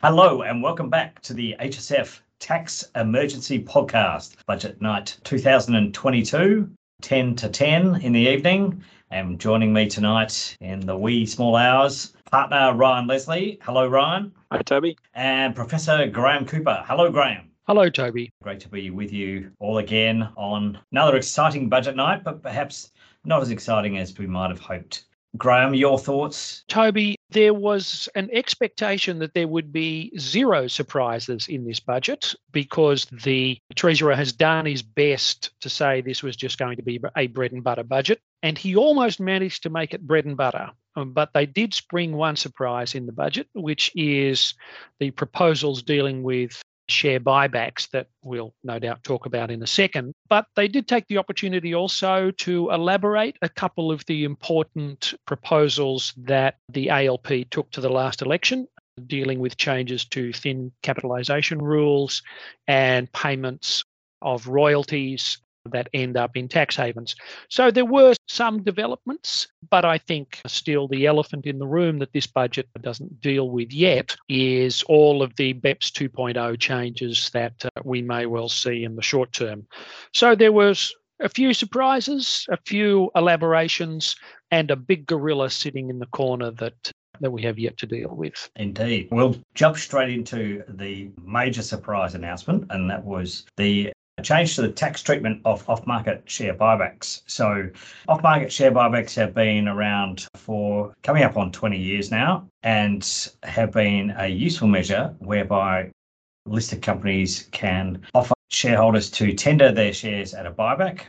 Hello, and welcome back to the HSF Tax Emergency Podcast, Budget Night 2022, 10 to 10 in the evening. And joining me tonight in the wee small hours, partner Ryan Leslie. Hello, Ryan. Hi, Toby. And Professor Graeme Cooper. Hello, Graeme. Hello, Toby. Great to be with you all again on another exciting budget night, but perhaps not as exciting as we might have hoped. Graeme, your thoughts? Toby, there was an expectation that there would be zero surprises in this budget because the Treasurer has done his best to say this was just going to be a bread and butter budget. And he almost managed to make it bread and butter. Um, but they did spring one surprise in the budget, which is the proposals dealing with share buybacks that we'll no doubt talk about in a second. But they did take the opportunity also to elaborate a couple of the important proposals that the ALP took to the last election. Dealing with changes to thin capitalisation rules and payments of royalties that end up in tax havens. So there were some developments, but I think still the elephant in the room that this budget doesn't deal with yet is all of the BEPS 2.0 changes that uh, we may well see in the short term. So there was a few surprises, a few elaborations, and a big gorilla sitting in the corner that that we have yet to deal with. Indeed. We'll jump straight into the major surprise announcement, and that was the change to the tax treatment of off market share buybacks. So, off market share buybacks have been around for coming up on 20 years now and have been a useful measure whereby listed companies can offer shareholders to tender their shares at a buyback.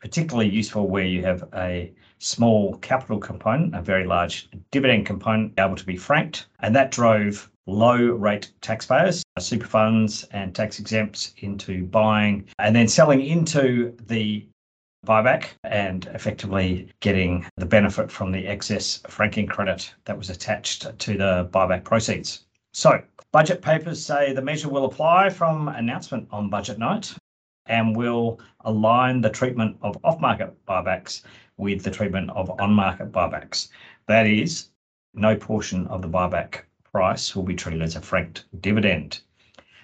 Particularly useful where you have a small capital component, a very large dividend component able to be franked. And that drove low rate taxpayers, uh, super funds and tax exempts into buying and then selling into the buyback and effectively getting the benefit from the excess franking credit that was attached to the buyback proceeds. So, budget papers say the measure will apply from announcement on budget night and will align the treatment of off market buybacks with the treatment of on market buybacks. That is, no portion of the buyback price will be treated as a franked dividend.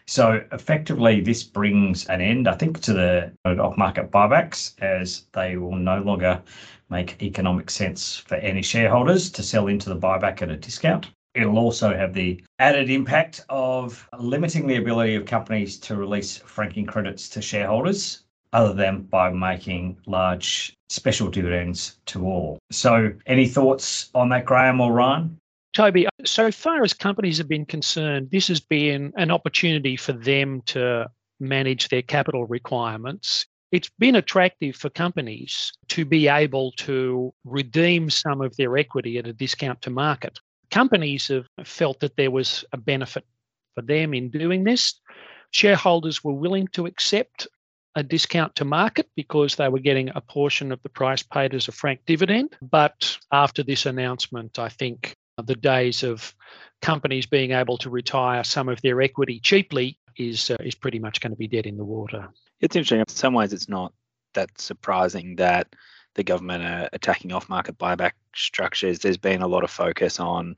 So effectively, this brings an end, I think, to the off-market buybacks as they will no longer make economic sense for any shareholders to sell into the buyback at a discount. It'll also have the added impact of limiting the ability of companies to release franking credits to shareholders other than by making large special dividends to all. So, any thoughts on that, Graeme or Ryan? Toby, so far as companies have been concerned, this has been an opportunity for them to manage their capital requirements. It's been attractive for companies to be able to redeem some of their equity at a discount to market. Companies have felt that there was a benefit for them in doing this. Shareholders were willing to accept a discount to market because they were getting a portion of the price paid as a frank dividend. But after this announcement, I think the days of companies being able to retire some of their equity cheaply is uh, is pretty much going to be dead in the water. It's interesting. In some ways, it's not that surprising that the government are attacking off-market buyback structures. There's been a lot of focus on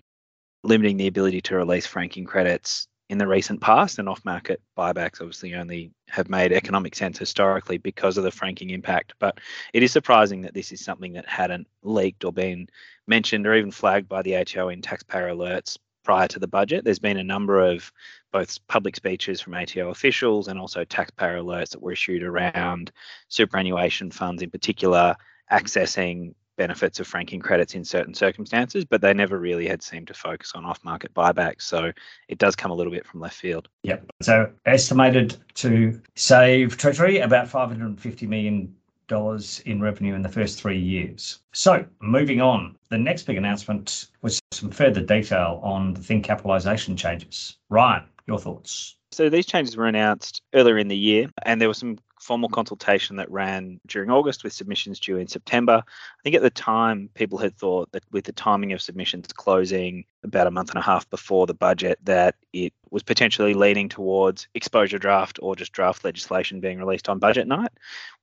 limiting the ability to release franking credits in the recent past, and off-market buybacks obviously only have made economic sense historically because of the franking impact. But it is surprising that this is something that hadn't leaked or been mentioned or even flagged by the ATO in taxpayer alerts prior to the budget. There's been a number of both public speeches from ATO officials and also taxpayer alerts that were issued around superannuation funds in particular accessing benefits of franking credits in certain circumstances, but they never really had seemed to focus on off market buybacks. So it does come a little bit from left field. Yep. So estimated to save Treasury about $550 million in revenue in the first three years. So moving on, the next big announcement was some further detail on the thin capitalisation changes. Ryan, your thoughts? So these changes were announced earlier in the year, and there were some formal consultation that ran during August with submissions due in September. I think at the time, people had thought that with the timing of submissions closing about a month and a half before the budget, that it was potentially leading towards exposure draft or just draft legislation being released on budget night.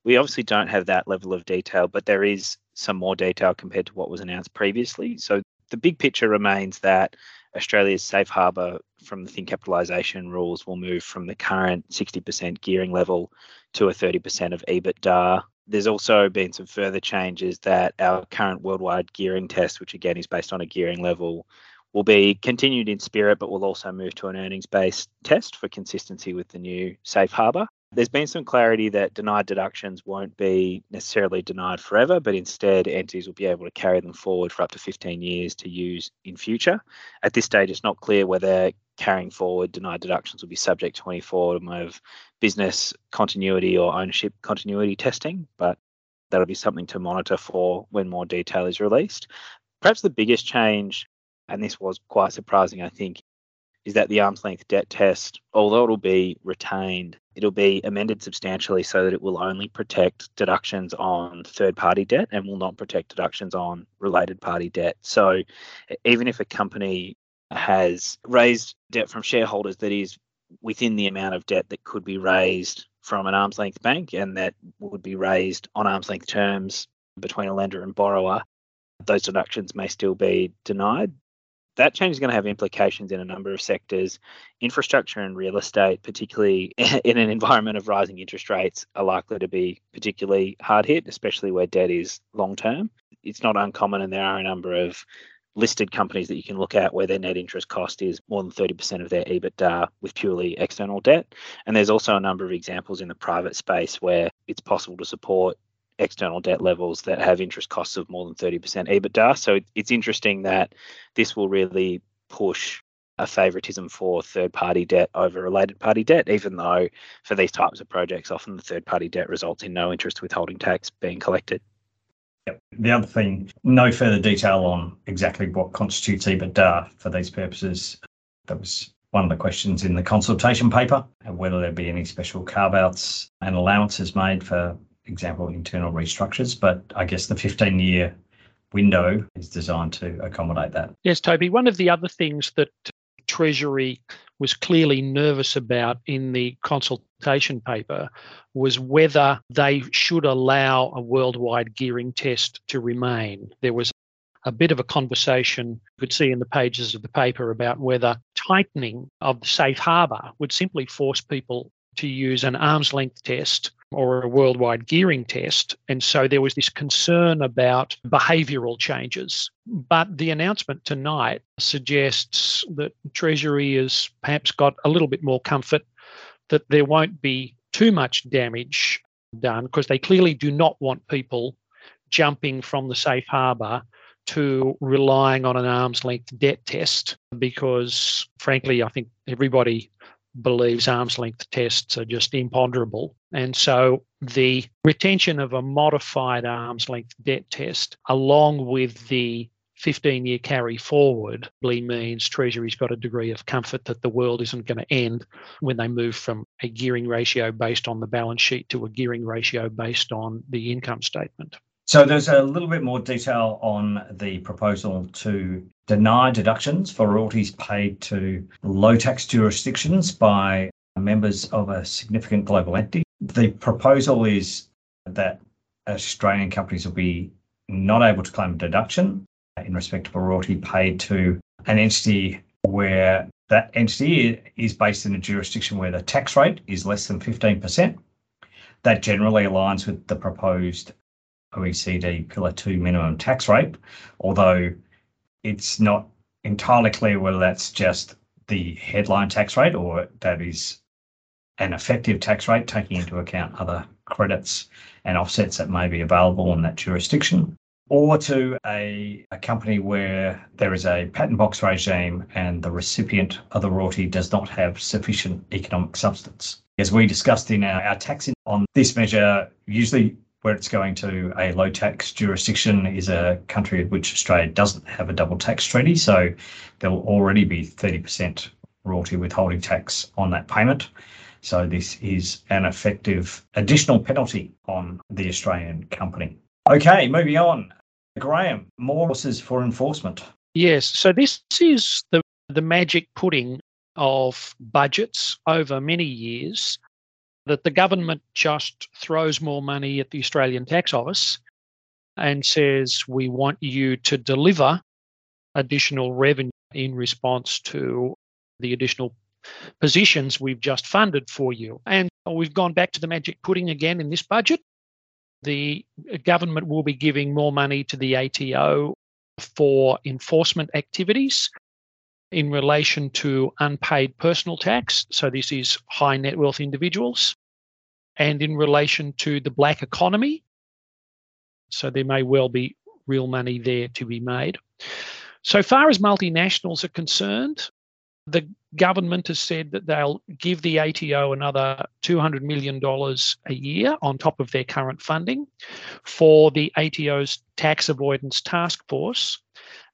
We obviously don't have that level of detail, but there is some more detail compared to what was announced previously. So the big picture remains that Australia's safe harbour from the thin capitalisation rules will move from the current 60% gearing level to a 30% of EBITDA. There's also been some further changes that our current worldwide gearing test, which again is based on a gearing level, will be continued in spirit, but will also move to an earnings based test for consistency with the new safe harbour. There's been some clarity that denied deductions won't be necessarily denied forever, but instead entities will be able to carry them forward for up to 15 years to use in future. At this stage, it's not clear whether carrying forward denied deductions will be subject to any form of business continuity or ownership continuity testing, but that'll be something to monitor for when more detail is released. Perhaps the biggest change, and this was quite surprising, I think, is that the arm's length debt test, although it'll be retained, it'll be amended substantially so that it will only protect deductions on third party debt and will not protect deductions on related party debt. So even if a company has raised debt from shareholders that is within the amount of debt that could be raised from an arm's length bank and that would be raised on arm's length terms between a lender and borrower, those deductions may still be denied that change is going to have implications in a number of sectors. Infrastructure and real estate, particularly in an environment of rising interest rates, are likely to be particularly hard hit, especially where debt is long term. It's not uncommon, and there are a number of listed companies that you can look at where their net interest cost is more than 30% of their EBITDA with purely external debt. And there's also a number of examples in the private space where it's possible to support external debt levels that have interest costs of more than 30% EBITDA. So it's interesting that this will really push a favoritism for third party debt over related party debt, even though for these types of projects, often the third party debt results in no interest withholding tax being collected. Yep. The other thing, no further detail on exactly what constitutes EBITDA for these purposes. That was one of the questions in the consultation paper, whether there be any special carve outs and allowances made for example, internal restructures. But I guess the 15 year window is designed to accommodate that. Yes, Toby. One of the other things that Treasury was clearly nervous about in the consultation paper was whether they should allow a worldwide gearing test to remain. There was a bit of a conversation you could see in the pages of the paper about whether tightening of the safe harbour would simply force people to use an arm's length test or a worldwide gearing test. And so there was this concern about behavioural changes. But the announcement tonight suggests that Treasury has perhaps got a little bit more comfort that there won't be too much damage done because they clearly do not want people jumping from the safe harbour to relying on an arm's length debt test because frankly i think everybody believes arm's length tests are just imponderable. And so the retention of a modified arm's length debt test, along with the 15 year carry forward, means Treasury's got a degree of comfort that the world isn't going to end when they move from a gearing ratio based on the balance sheet to a gearing ratio based on the income statement. So there's a little bit more detail on the proposal to deny deductions for royalties paid to low tax jurisdictions by members of a significant global entity. The proposal is that Australian companies will be not able to claim a deduction in respect of a royalty paid to an entity where that entity is based in a jurisdiction where the tax rate is less than 15%. That generally aligns with the proposed OECD Pillar 2 minimum tax rate, although it's not entirely clear whether that's just the headline tax rate or that is an effective tax rate taking into account other credits and offsets that may be available in that jurisdiction, or to a, a company where there is a patent box regime and the recipient of the royalty does not have sufficient economic substance. As we discussed in our, our tax on this measure, usually where it's going to a low tax jurisdiction is a country at which Australia doesn't have a double tax treaty. So there'll already be 30% royalty withholding tax on that payment. So this is an effective additional penalty on the Australian company. Okay, moving on. Graeme, more resources for enforcement. Yes, so this is the, the magic pudding of budgets over many years that the government just throws more money at the Australian Tax Office and says, we want you to deliver additional revenue in response to the additional positions we've just funded for you. And we've gone back to the magic pudding again in this budget. The government will be giving more money to the ATO for enforcement activities in relation to unpaid personal tax. So, this is high net wealth individuals. And in relation to the black economy. So, there may well be real money there to be made. So far as multinationals are concerned, the government has said that they'll give the ATO another $200 million a year on top of their current funding for the ATO's tax avoidance task force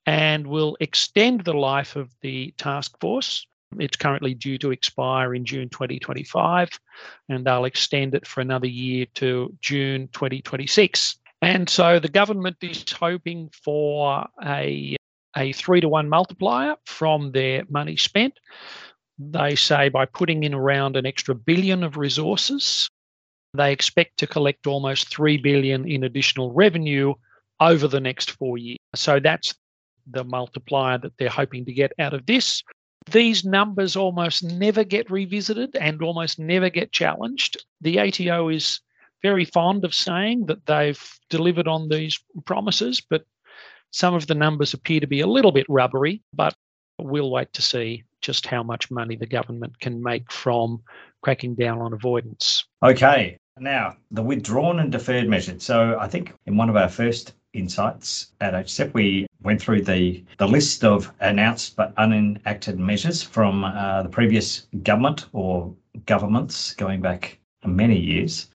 and will extend the life of the task force. It's currently due to expire in June 2025, and they'll extend it for another year to June 2026. And so the government is hoping for a a three to one multiplier from their money spent. They say by putting in around an extra billion of resources, they expect to collect almost 3 billion in additional revenue over the next 4 years. So that's the multiplier that they're hoping to get out of this. These numbers almost never get revisited and almost never get challenged. The ATO is very fond of saying that they've delivered on these promises, but some of the numbers appear to be a little bit rubbery, but we'll wait to see just how much money the government can make from cracking down on avoidance. Okay, now the withdrawn and deferred measures. So I think in one of our first insights at HSEP, we went through the, the list of announced but unenacted measures from uh, the previous government or governments going back many years.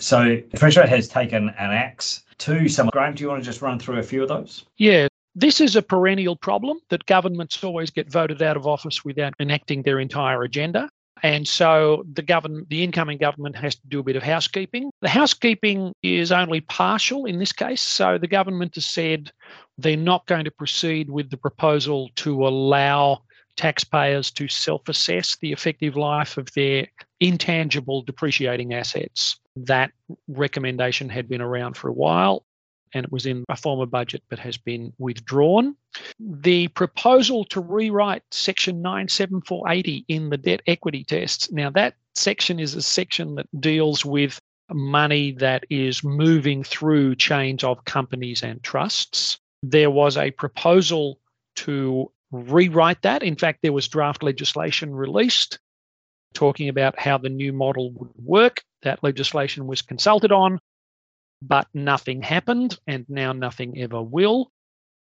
So the Treasurer has taken an axe to some. Graeme, do you want to just run through a few of those? Yeah. This is a perennial problem that governments always get voted out of office without enacting their entire agenda. And so the government, the incoming government has to do a bit of housekeeping. The housekeeping is only partial in this case. So the government has said they're not going to proceed with the proposal to allow taxpayers to self assess the effective life of their intangible depreciating assets. That recommendation had been around for a while and it was in a former budget but has been withdrawn. The proposal to rewrite section 97480 in the debt equity tests. Now, that section is a section that deals with money that is moving through chains of companies and trusts. There was a proposal to rewrite that. In fact, there was draft legislation released talking about how the new model would work. That legislation was consulted on, but nothing happened, and now nothing ever will.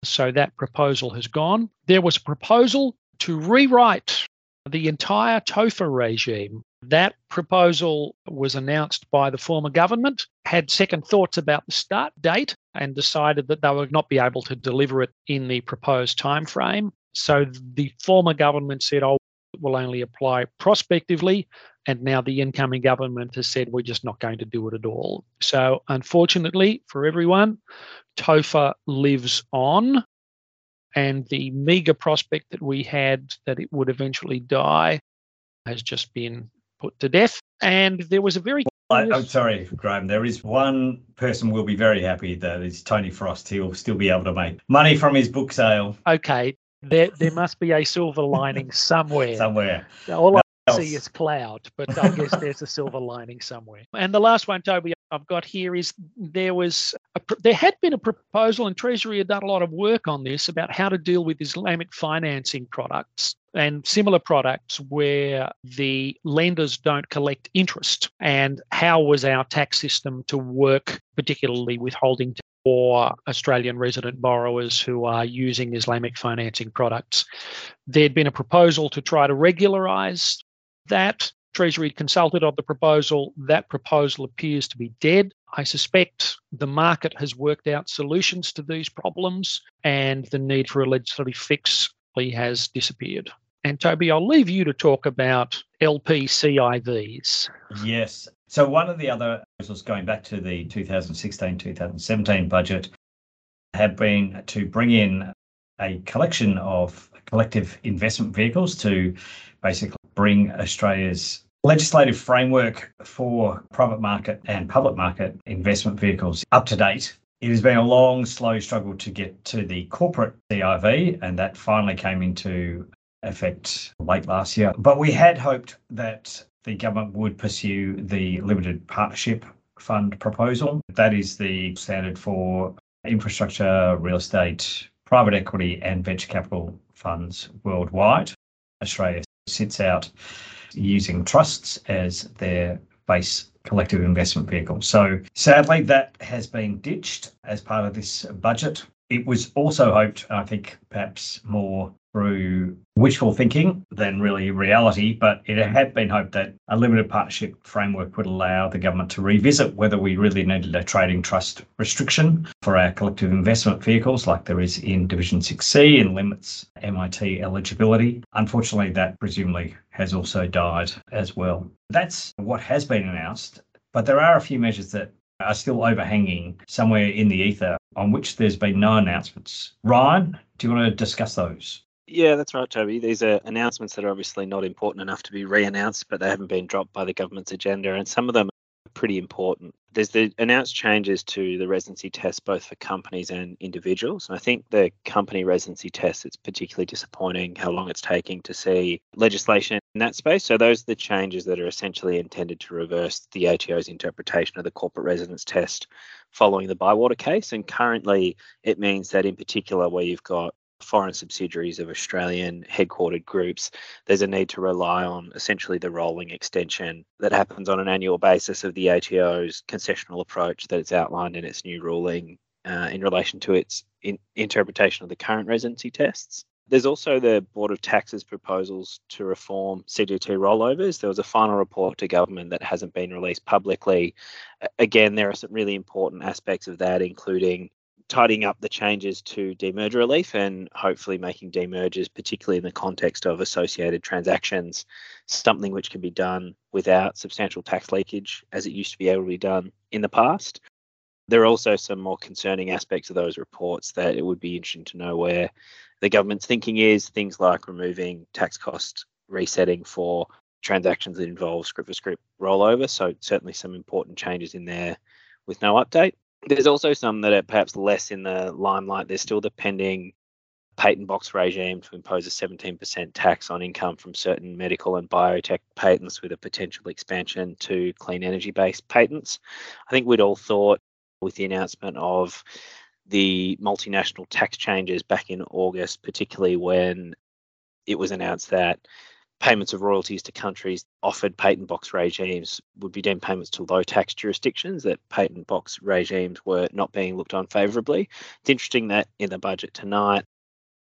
So that proposal has gone. There was a proposal to rewrite the entire TOFA regime. That proposal was announced by the former government, had second thoughts about the start date, and decided that they would not be able to deliver it in the proposed timeframe. So the former government said, oh, will only apply prospectively. And now the incoming government has said, we're just not going to do it at all. So unfortunately for everyone, TOFA lives on. And the meager prospect that we had that it would eventually die has just been put to death. And there was a very I, am sorry, Graeme. There is one person will be very happy that is Tony Frost. He'll still be able to make money from his book sale. Okay, there there must be a silver lining somewhere. somewhere. All I see is cloud, but I guess there's a silver lining somewhere. And the last one, Toby, I've got here is there was a, there had been a proposal, and Treasury had done a lot of work on this about how to deal with Islamic financing products and similar products where the lenders don't collect interest, and how was our tax system to work, particularly withholding for Australian resident borrowers who are using Islamic financing products. There'd been a proposal to try to regularise that. Treasury consulted on the proposal. That proposal appears to be dead. I suspect the market has worked out solutions to these problems and the need for a legislative fix has disappeared. And Toby, I'll leave you to talk about LPCIVs. Yes. So one of the other proposals going back to the 2016-2017 budget have been to bring in a collection of collective investment vehicles to basically bring Australia's legislative framework for private market and public market investment vehicles up to date. It has been a long, slow struggle to get to the corporate CIV, and that finally came into effect late last year. But we had hoped that the government would pursue the limited partnership fund proposal. That is the standard for infrastructure, real estate, private equity, and venture capital funds worldwide. Australia sits out using trusts as their base collective investment vehicle. So sadly, that has been ditched as part of this budget. It was also hoped, I think perhaps more through wishful thinking than really reality, but it had been hoped that a limited partnership framework would allow the government to revisit whether we really needed a trading trust restriction for our collective investment vehicles, like there is in Division 6C and limits MIT eligibility. Unfortunately, that presumably has also died as well. That's what has been announced, but there are a few measures that are still overhanging somewhere in the ether on which there's been no announcements. Ryan, do you want to discuss those? Yeah, that's right, Toby. These are announcements that are obviously not important enough to be re announced, but they haven't been dropped by the government's agenda. And some of them are pretty important. There's the announced changes to the residency test, both for companies and individuals. And I think the company residency test, it's particularly disappointing how long it's taking to see legislation in that space. So those are the changes that are essentially intended to reverse the ATO's interpretation of the corporate residence test following the Bywater case. And currently, it means that in particular, where you've got foreign subsidiaries of Australian headquartered groups, there's a need to rely on essentially the rolling extension that happens on an annual basis of the ATO's concessional approach that it's outlined in its new ruling uh, in relation to its in- interpretation of the current residency tests. There's also the Board of Taxes proposals to reform CGT rollovers. There was a final report to government that hasn't been released publicly. Again, there are some really important aspects of that, including tidying up the changes to demerger relief and hopefully making demergers, particularly in the context of associated transactions, something which can be done without substantial tax leakage as it used to be able to be done in the past. There are also some more concerning aspects of those reports that it would be interesting to know where the government's thinking is, things like removing tax cost resetting for transactions that involve scrip for scrip rollover. So, certainly some important changes in there with no update. There's also some that are perhaps less in the limelight. There's still the pending patent box regime to impose a 17% tax on income from certain medical and biotech patents with a potential expansion to clean energy based patents. I think we'd all thought with the announcement of the multinational tax changes back in August, particularly when it was announced that payments of royalties to countries offered patent box regimes would be deemed payments to low tax jurisdictions, that patent box regimes were not being looked on favourably. It's interesting that in the budget tonight,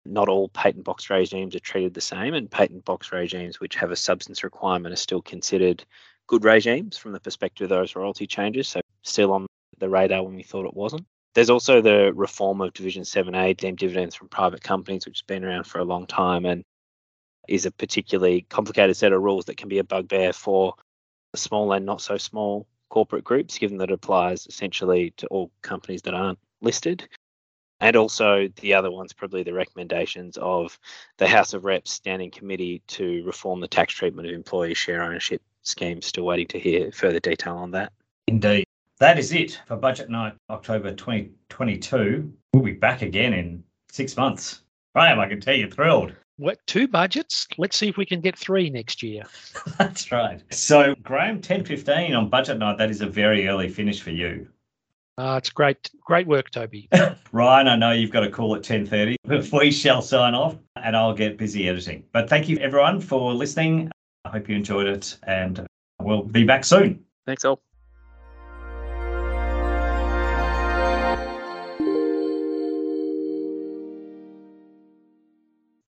not all patent box regimes are treated the same, and patent box regimes which have a substance requirement are still considered good regimes from the perspective of those royalty changes. So, still on the radar when we thought it wasn't. There's also the reform of Division 7A, deemed dividends from private companies, which has been around for a long time. And is a particularly complicated set of rules that can be a bugbear for small and not so small corporate groups, given that it applies essentially to all companies that aren't listed. And also, the other one's probably the recommendations of the House of Reps Standing Committee to reform the tax treatment of employee share ownership schemes. Still waiting to hear further detail on that. Indeed. That is it for Budget Night October 2022. We'll be back again in six months. Graeme, I can tell you're thrilled what two budgets? Let's see if we can get three next year. That's right. So Graeme, ten fifteen on budget night. That is a very early finish for you. Uh, it's great, great work, Toby. Ryan, I know you've got a call at ten thirty. but We shall sign off, and I'll get busy editing. But thank you everyone for listening. I hope you enjoyed it, and we'll be back soon. Thanks all.